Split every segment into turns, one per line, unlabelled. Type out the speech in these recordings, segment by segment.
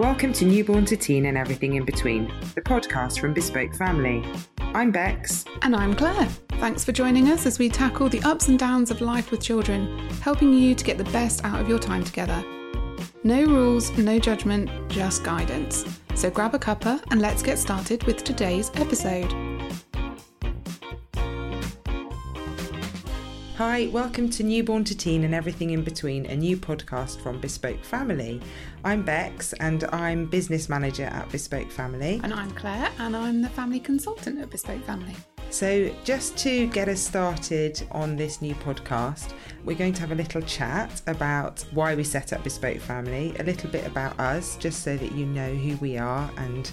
Welcome to Newborn to Teen and Everything in Between, the podcast from Bespoke Family. I'm Bex.
And I'm Claire. Thanks for joining us as we tackle the ups and downs of life with children, helping you to get the best out of your time together. No rules, no judgment, just guidance. So grab a cuppa and let's get started with today's episode.
Hi, welcome to Newborn to Teen and Everything in Between, a new podcast from Bespoke Family. I'm Bex and I'm business manager at Bespoke Family.
And I'm Claire and I'm the family consultant at Bespoke Family.
So, just to get us started on this new podcast, we're going to have a little chat about why we set up Bespoke Family, a little bit about us, just so that you know who we are and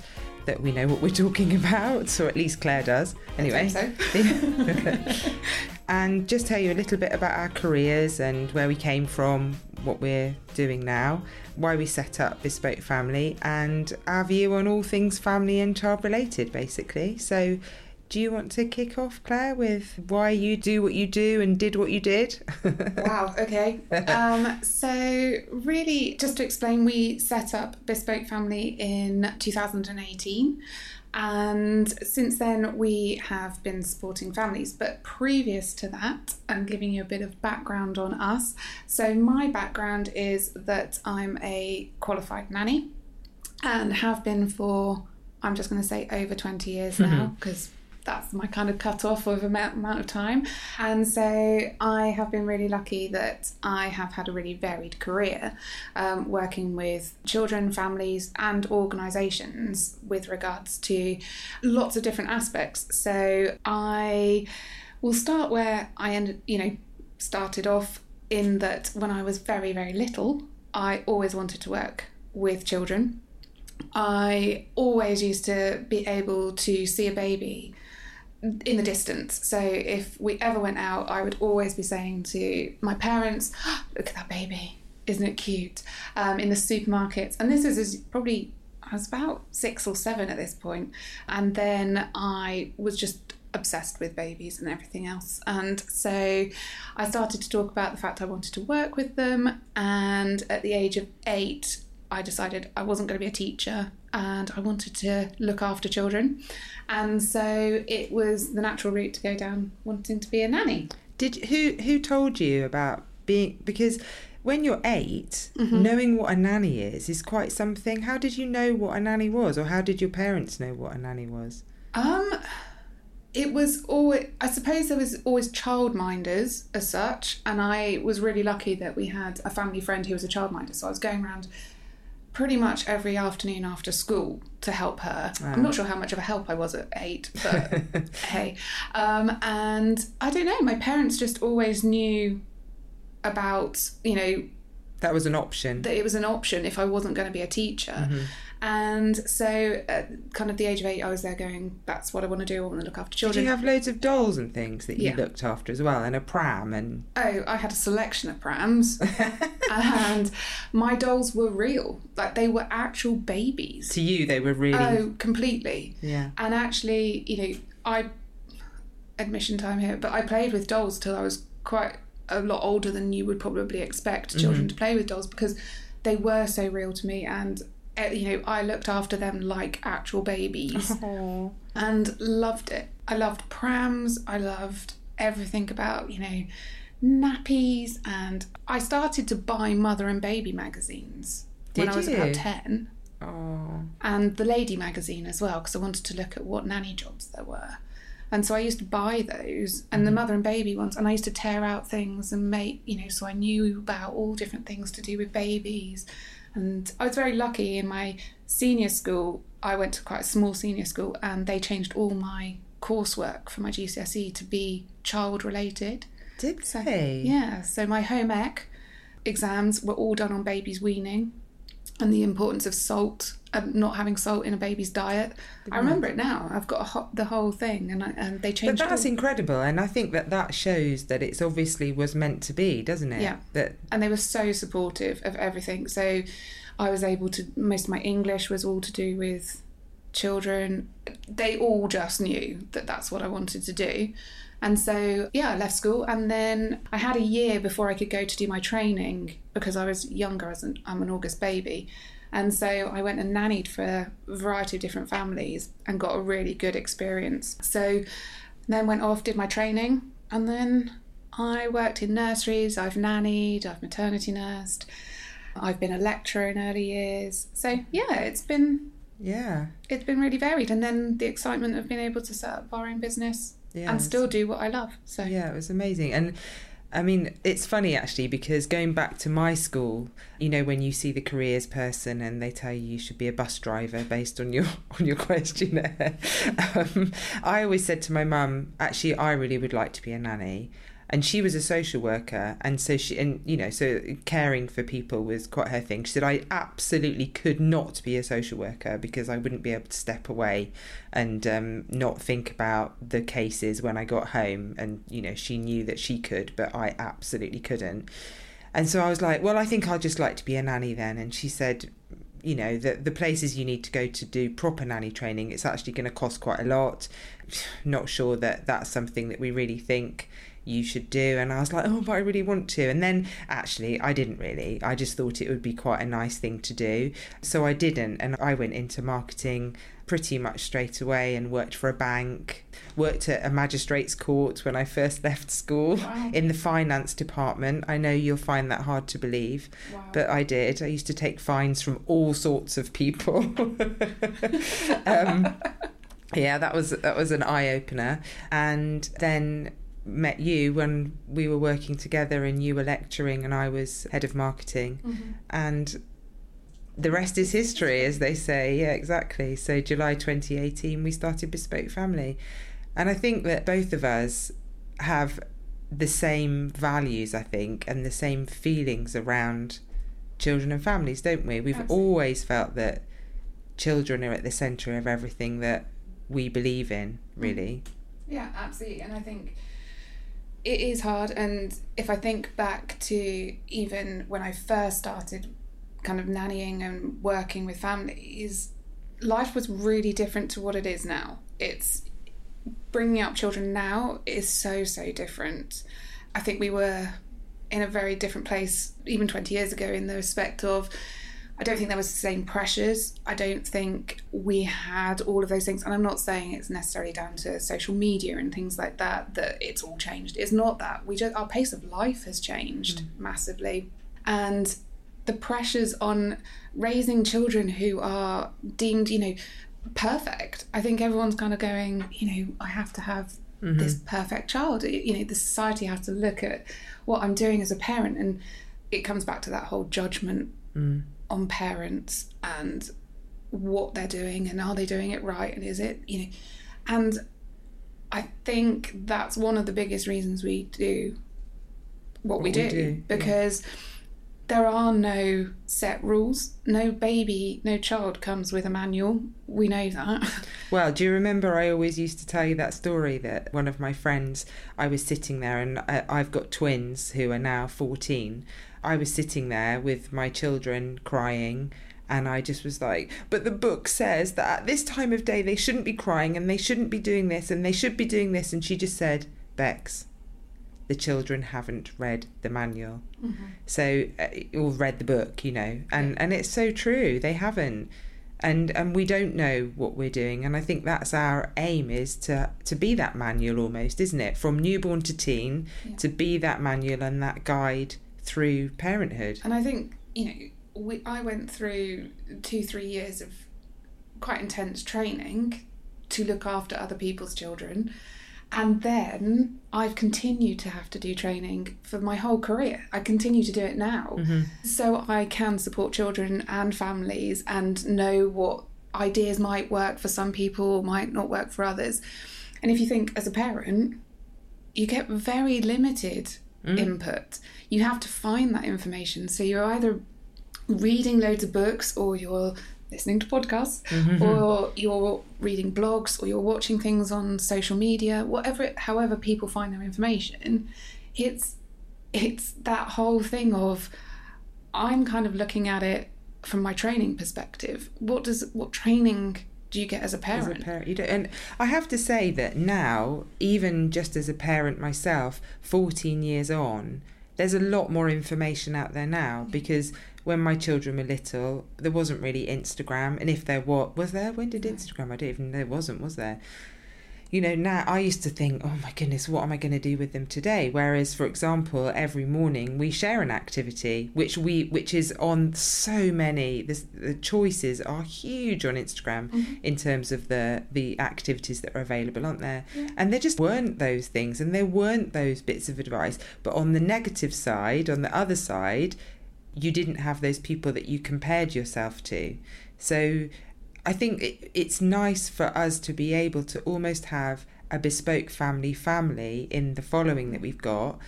that we know what we're talking about, or at least Claire does. Anyway,
so.
and just tell you a little bit about our careers and where we came from, what we're doing now, why we set up Bespoke Family, and our view on all things family and child related, basically. So, do you want to kick off, Claire, with why you do what you do and did what you did?
wow, okay. Um, so, really, just to explain, we set up Bespoke Family in 2018. And since then, we have been supporting families. But previous to that, I'm giving you a bit of background on us. So, my background is that I'm a qualified nanny and have been for, I'm just going to say, over 20 years now, because that's my kind of cut off of amount, amount of time. And so I have been really lucky that I have had a really varied career um, working with children, families, and organisations with regards to lots of different aspects. So I will start where I ended, you know, started off in that when I was very, very little, I always wanted to work with children. I always used to be able to see a baby in the distance. So if we ever went out, I would always be saying to my parents, oh, "Look at that baby! Isn't it cute?" Um, in the supermarkets, and this is probably I was about six or seven at this point, and then I was just obsessed with babies and everything else. And so I started to talk about the fact I wanted to work with them. And at the age of eight, I decided I wasn't going to be a teacher and I wanted to look after children. And so it was the natural route to go down wanting to be a nanny.
Did who who told you about being because when you're 8 mm-hmm. knowing what a nanny is is quite something. How did you know what a nanny was, or how did your parents know what a nanny was?
Um, it was always. I suppose there was always childminders as such, and I was really lucky that we had a family friend who was a childminder. So I was going around pretty much every afternoon after school to help her. I'm not sure how much of a help I was at eight, but hey. Um, and I don't know, my parents just always knew about, you know,
that was an option.
That it was an option if I wasn't going to be a teacher. Mm-hmm. And so, at kind of the age of eight, I was there going, "That's what I want to do. I want to look after children."
Did you have loads of dolls and things that you yeah. looked after as well, and a pram and?
Oh, I had a selection of prams, and my dolls were real. Like they were actual babies.
To you, they were really.
Oh, completely.
Yeah.
And actually, you know, I admission time here, but I played with dolls till I was quite a lot older than you would probably expect children mm-hmm. to play with dolls because they were so real to me and Eh, you know, I looked after them like actual babies Aww. and loved it. I loved prams, I loved everything about, you know, nappies, and I started to buy mother and baby magazines
Did
when I was
you?
about 10.
Oh.
And the lady magazine as well, because I wanted to look at what nanny jobs there were. And so I used to buy those and the mm-hmm. mother and baby ones, and I used to tear out things and make, you know, so I knew about all different things to do with babies and I was very lucky in my senior school. I went to quite a small senior school, and they changed all my coursework for my GCSE to be child related.
Did
so,
they?
Yeah. So my home ec exams were all done on babies weaning and the importance of salt not having salt in a baby's diet. I remember it now. I've got ho- the whole thing, and I, and they changed.
But that's incredible, and I think that that shows that it's obviously was meant to be, doesn't it?
Yeah.
That
and they were so supportive of everything. So I was able to. Most of my English was all to do with children. They all just knew that that's what I wanted to do. And so, yeah, I left school, and then I had a year before I could go to do my training because I was younger, as an, I'm an August baby. And so I went and nannied for a variety of different families and got a really good experience. So then went off, did my training, and then I worked in nurseries, I've nannied, I've maternity nursed, I've been a lecturer in early years. So yeah, it's been
Yeah.
it's been really varied and then the excitement of being able to set up our own business
Yeah.
and still do what I love. So
Yeah, it was amazing. And I mean, it's funny actually because going back to my school, you know, when you see the careers person and they tell you you should be a bus driver based on your on your questionnaire, um, I always said to my mum, actually, I really would like to be a nanny. And she was a social worker, and so she, and you know, so caring for people was quite her thing. She said, I absolutely could not be a social worker because I wouldn't be able to step away and um, not think about the cases when I got home. And, you know, she knew that she could, but I absolutely couldn't. And so I was like, well, I think I'd just like to be a nanny then. And she said, you know, the, the places you need to go to do proper nanny training, it's actually going to cost quite a lot. Not sure that that's something that we really think you should do. And I was like, oh, but I really want to. And then actually, I didn't really. I just thought it would be quite a nice thing to do. So I didn't. And I went into marketing pretty much straight away and worked for a bank, worked at a magistrate's court when I first left school
Wow.
in the finance department. I know you'll find that hard to believe,
Wow.
but I did. I used to take fines from all sorts of people. um, yeah, that was that was an eye opener. And then met you when we were working together and you were lecturing and I was head of marketing
Mhm.
and the rest is history as they say yeah exactly so july 2018 we started bespoke family and i think that both of us have the same values i think and the same feelings around children and families don't we we've
Absolutely.
always felt that children are at the center of everything that we believe in really
Yeah, absolutely. And I think it is hard. And if I think back to even when I first started kind of nannying and working with families, life was really different to what it is now. It's bringing up children now is so, so different. I think we were in a very different place even 20 years ago in the respect of I don't think there was the same pressures. I don't think we had all of those things. And I'm not saying it's necessarily down to social media and things like that that it's all changed. It's not that. We just our pace of life has changed massively. And the pressures on raising children who are deemed, you know, perfect. I think everyone's kind of going, you know, I have to have this perfect child. You know, the society has to look at what I'm doing as a parent and it comes back to that whole judgment
mm.
On parents and what they're doing and are they doing it right and is it you know and i think that's one of the biggest reasons we do what, we,
What
do,
we do, yeah.
because there are no set rules no baby no child comes with a manual we know that
Well, do you remember I always used to tell you that story that one of my friends, I was sitting there and I, I've got twins who are now 14. I was sitting there with my children crying and I just was like, but the book says that at this time of day they shouldn't be crying and they shouldn't be doing this and they should be doing this. And she just said, Bex, the children haven't read the manual. So, uh, or read the book, you know, and, and it's so true. They haven't and and we don't know what we're doing and i think that's our aim is to to be that manual almost isn't it from newborn to teen
Yeah.
to be that manual and that guide through parenthood
And I think, you know, we, I went through two, three years of quite intense training to look after other people's children. And then I've continued to have to do training for my whole career. I continue to do it now. Mm-hmm. So I can support children and families and know what ideas might work for some people, might not work for others. And if you think as a parent, you get very limited Mm. input. You have to find that information. So you're either reading loads of books or you're listening to podcasts mm-hmm. or you're reading blogs or you're watching things on social media whatever it, however people find their information it's it's that whole thing of i'm kind of looking at it from my training perspective what does what training do you get as a
as
parent
a parent you don't and i have to say that now even just as a parent myself 14 years on there's a lot more information out there now because when my children were little, there wasn't really Instagram, and if there was, was there? When did Instagram? I don't even. There wasn't, was there? You know, now I used to think, oh my goodness, what am I going to do with them today? Whereas, for example, every morning we share an activity, which we, which is on so many. The, the choices are huge on Instagram mm-hmm. in terms of the the activities that are available, aren't there? Yeah. And there just weren't those things, and there weren't those bits of advice. But on the negative side, on the other side, you didn't have those people that you compared yourself to. So I think it, it's nice for us to be able to almost have a bespoke family family in the following that we've got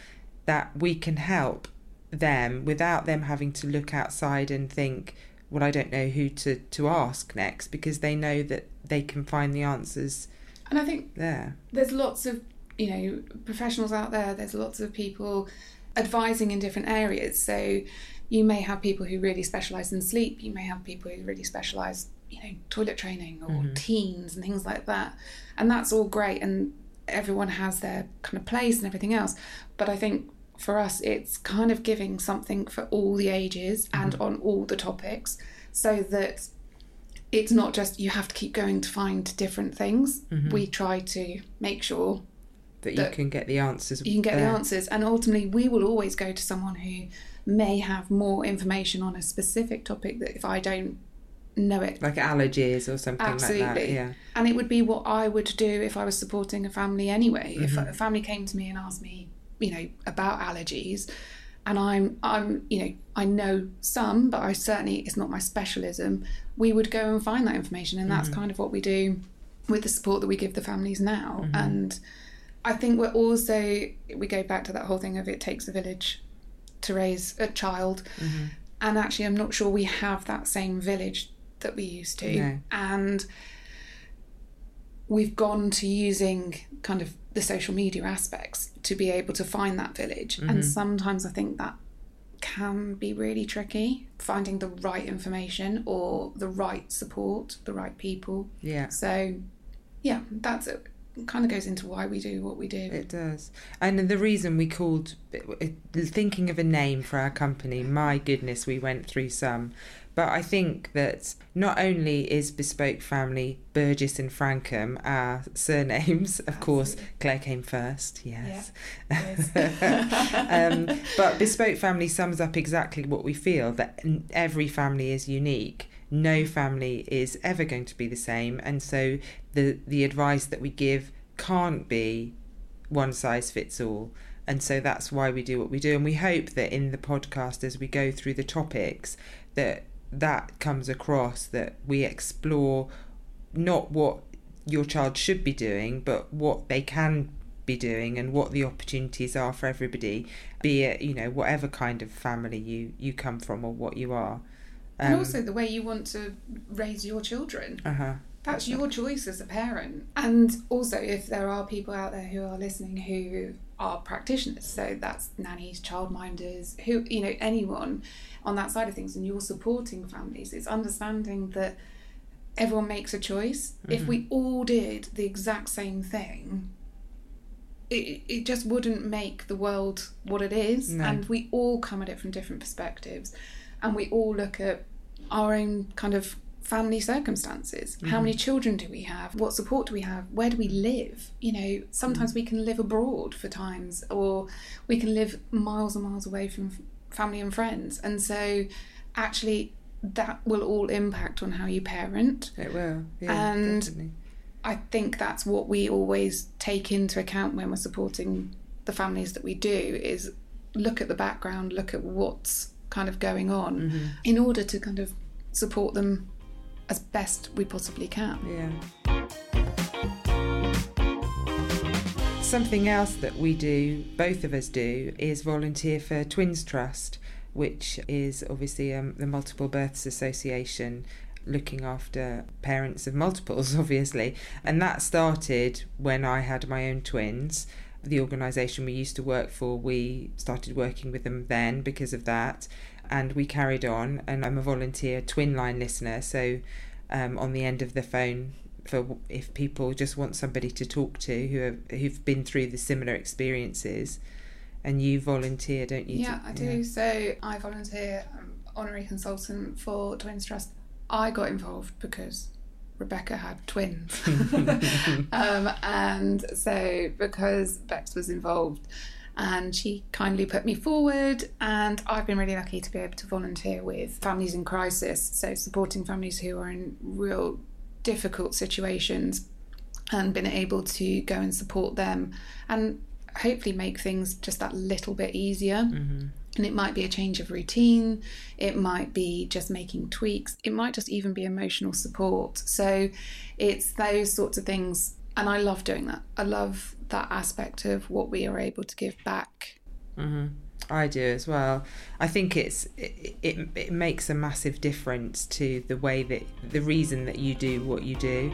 that we can help them without them having to look outside and think well I don't know who to to ask next because they know that they can find the answers
and I think
there.
there's lots of you know professionals out there there's lots of people advising in different areas. So you may have people who really specialize in sleep you may have people who really specialize you know toilet training or mm-hmm. teens and things like that and that's all great and everyone has their kind of place and everything else but i think for us it's kind of giving something for all the ages mm-hmm. and on all the topics so that it's not just you have to keep going to find different things mm-hmm. we try to make sure
that, that you can get the answers
you can get there. the answers and ultimately we will always go to someone who may have more information on a specific topic that if i don't know it.
Like allergies or something Absolutely. like that. Yeah.
And it would be what I would do if I was supporting a family anyway. Mm-hmm. If a family came to me and asked me, you know, about allergies, and I'm I'm you know I know some, but I certainly it's not my specialism. We would go and find that information, and that's mm-hmm. kind of what we do with the support that we give the families now. Mm-hmm. And I think we're also we go back to that whole thing of it takes a village to raise a child. Mm-hmm. And actually, I'm not sure we have that same village that we used to. No. And we've gone to using kind of the social media aspects to be able to find that village. Mm-hmm. And sometimes I think that can be really tricky finding the right information or the right support, the right people.
Yeah.
So, yeah, that's it. Kind of goes into why we do what we do.
It does. And the reason we called, thinking of a name for our company, my goodness, we went through some. But I think that not only is Bespoke Family Burgess and Frankham our surnames, of course, Claire came first, yes. Yeah, um, but Bespoke Family sums up exactly what we feel that every family is unique. No mm. family is ever going to be the same, and so the the advice that we give can't be one size fits all. And so that's why we do what we do. And we hope that in the podcast, as we go through the topics, that that comes across that we explore not what your child should be doing, but what they can be doing and what the opportunities are for everybody, be it, you know, whatever kind of family you, you come from or what you are.
And also the way you want to raise your children.
Uh-huh.
That's your choice as a parent. And also, if there are people out there who are listening who are practitioners, so that's nannies, childminders, who, you know, anyone on that side of things, and you're supporting families, it's understanding that everyone makes a choice. Mm-hmm. If we all did the exact same thing, it, it just wouldn't make the world what it is. No. And we all come at it from different perspectives. And we all look at our own kind of family circumstances. Mm-hmm. How many children do we have? What support do we have? Where do we live? You know, sometimes mm-hmm. we can live abroad for times, or we can live miles and miles away from family and friends. And so, actually, that will all impact on how you parent.
It will.
Yeah, and definitely. I think that's what we always take into account when we're supporting the families that we do is look at the background, look at what's kind of going on mm-hmm. in order to kind of support them as best we possibly can.
Yeah. Something else that we do, both of us do, is volunteer for Twins Trust, which is obviously um, the Multiple Births Association looking after parents of multiples, obviously. And that started when I had my own twins. The organisation we used to work for, we started working with them then because of that and we carried on. And I'm a volunteer twin line listener, so um, on the end of the phone for if people just want somebody to talk to who have who've been through the similar experiences. And you volunteer, don't you?
Yeah, I do. Yeah. So I volunteer um, honorary consultant for Twins Trust, I got involved because Rebecca had twins. um, and so, because Bex was involved, and she kindly put me forward, and I've been really lucky to be able to volunteer with families in crisis, so supporting families who are in real difficult situations and been able to go and support them and hopefully make things just that little bit easier.
Mm-hmm.
And it might be a change of routine, it might be just making tweaks, it might just even be emotional support. So it's those sorts of things. And I love doing that. I love that aspect of what we are able to give back.
Mm-hmm. I do as well. I think it's it, it, it makes a massive difference to the way that the reason that you do what you do.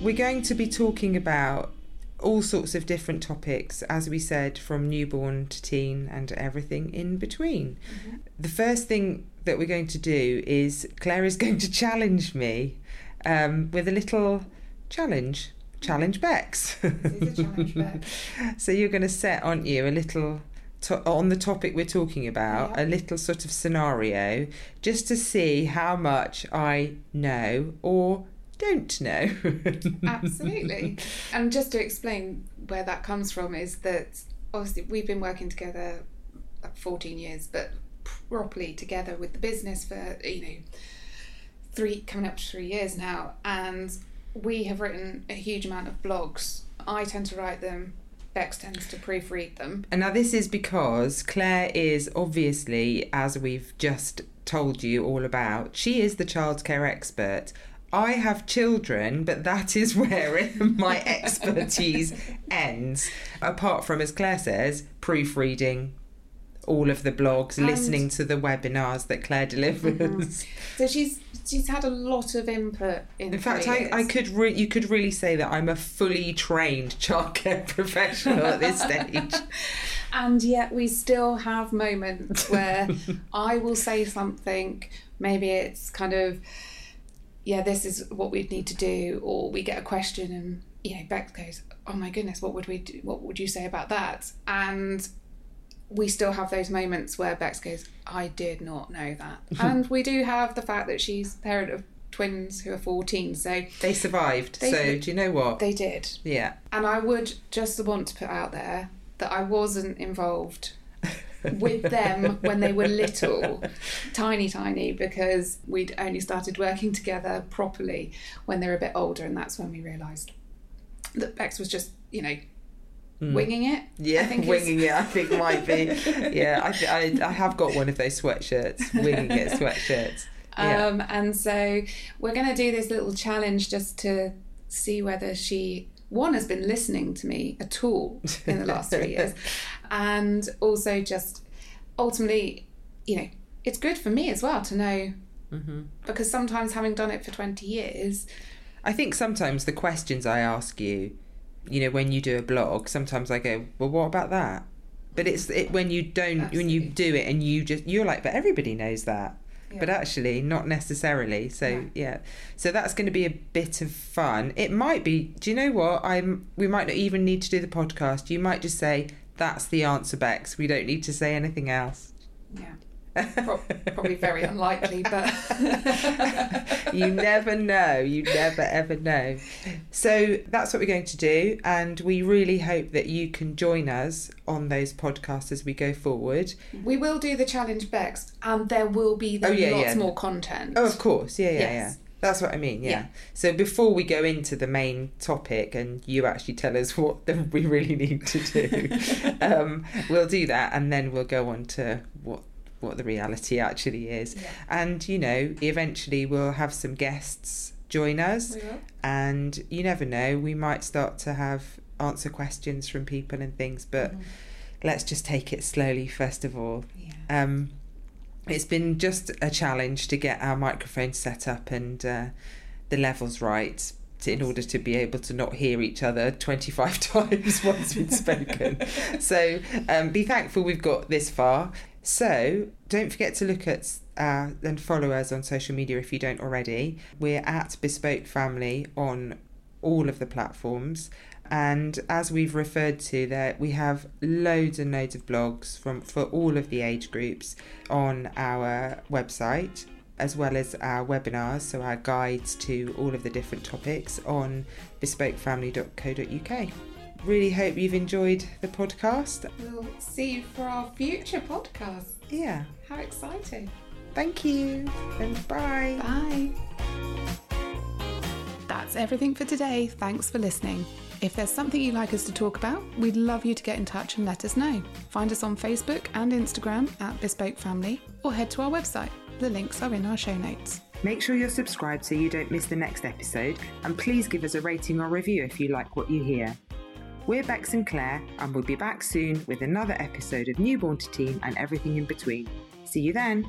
We're going to be talking about all sorts of different topics, as we said, from newborn to teen and everything in between. Mm-hmm. The first thing that we're going to do is Claire is going to challenge me um, with a little challenge. Challenge Bex.
challenge Bex.
so you're going to set, aren't you, a little to- on the topic we're talking about,
Yeah.
a little sort of scenario, just to see how much I know or don't know.
Absolutely. and just to explain where that comes from is that obviously we've been working together like 14 years, but properly together with the business for, you know, three coming up to three years now. And we have written a huge amount of blogs. I tend to write them, Bex tends to proofread them.
And now this is because Claire is obviously, as we've just told you all about, she is the childcare expert. I have children, but that is where my expertise ends. Apart from, as Claire says, proofreading all of the blogs,
And-
listening to the webinars that Claire delivers. Mm-hmm.
So she's she's had a lot of input in
In fact, I. I could re- you could really say that I'm a fully trained childcare professional at this stage.
And yet we still have moments where I will say something, maybe it's kind of, yeah, this is what we'd need to do, or we get a question and, you know, Bex goes, oh my goodness, what would we do? What would you say about that? And we still have those moments where Bex goes, I did not know that. and we do have the fact that she's parent of twins who are 14, so
They survived.
They-
so do you know what?
they did.
yeah.
And I would just want to put out there that I wasn't involved with them when they were little, tiny, tiny, because we'd only started working together properly when they were a bit older, and that's when we realised that Bex was just, you know, winging it.
Yeah,
I think is-
winging it. I think might be. Yeah, I, th- I I have got one of those sweatshirts, winging it sweatshirts. Yeah.
Um, and so we're going to do this little challenge just to see whether she one has been listening to me at all in the last three years, and also just ultimately, you know, it's good for me as well to know
Mm-hmm.
because sometimes having done it for twenty years,
I think sometimes the questions I ask you, you know, when you do a blog, sometimes I go, well, what about that? But it's it, when you don't, when you do it and you just, you're like, but everybody knows that. But actually, not necessarily. So
Yeah.
yeah, so that's going to be a bit of fun. It might be. Do you know what? I'm. We might not even need to do the podcast. You might just say that's the answer, Bex. We don't need to say anything else.
yeah, Pro- probably very unlikely, but
you never know. You never ever know. So that's what we're going to do, and we really hope that you can join us on those podcasts as we go forward.
we will do the challenge Bex, and there will be
Oh, yeah,
lots
yeah.
more content.
Oh, of course. Yeah, yeah,
Yes.
yeah. That's what I mean. Yeah.
Yeah.
So before we go into the main topic, and you actually tell us what the, we really need to do, um, we'll do that, and then we'll go on to what the reality actually is.
Yeah.
And you know, eventually we'll have some guests join us. And you never know we might start to have answer questions from people and things but
Mhm.
let's just take it slowly first of all
Yeah.
um it's been just a challenge to get our microphone set up and uh, the levels right to, in order to be able to not hear each other 25 times once we've spoken so um, be thankful we've got this far so don't forget to look at uh, and follow us on social media if you don't already we're at bespoke family on all of the platforms. And as we've referred to there, we have loads and loads of blogs from for all of the age groups on our website, as well as our webinars, so our guides to all of the different topics on bespokefamily.co.uk. Really hope you've enjoyed the podcast.
We'll see you for our future podcast.
Yeah.
How exciting!
Thank you and bye.
Bye. That's everything for today. Thanks for listening. If there's something you'd like us to talk about, we'd love you to get in touch and let us know. Find us on Facebook and Instagram at Bespoke Family or head to our website. The links are in our show notes.
Make sure you're subscribed so you don't miss the next episode, and please give us a rating or review if you like what you hear. We're and Claire, and we'll be back soon with another episode of Newborn to Teen and everything in between. See you then!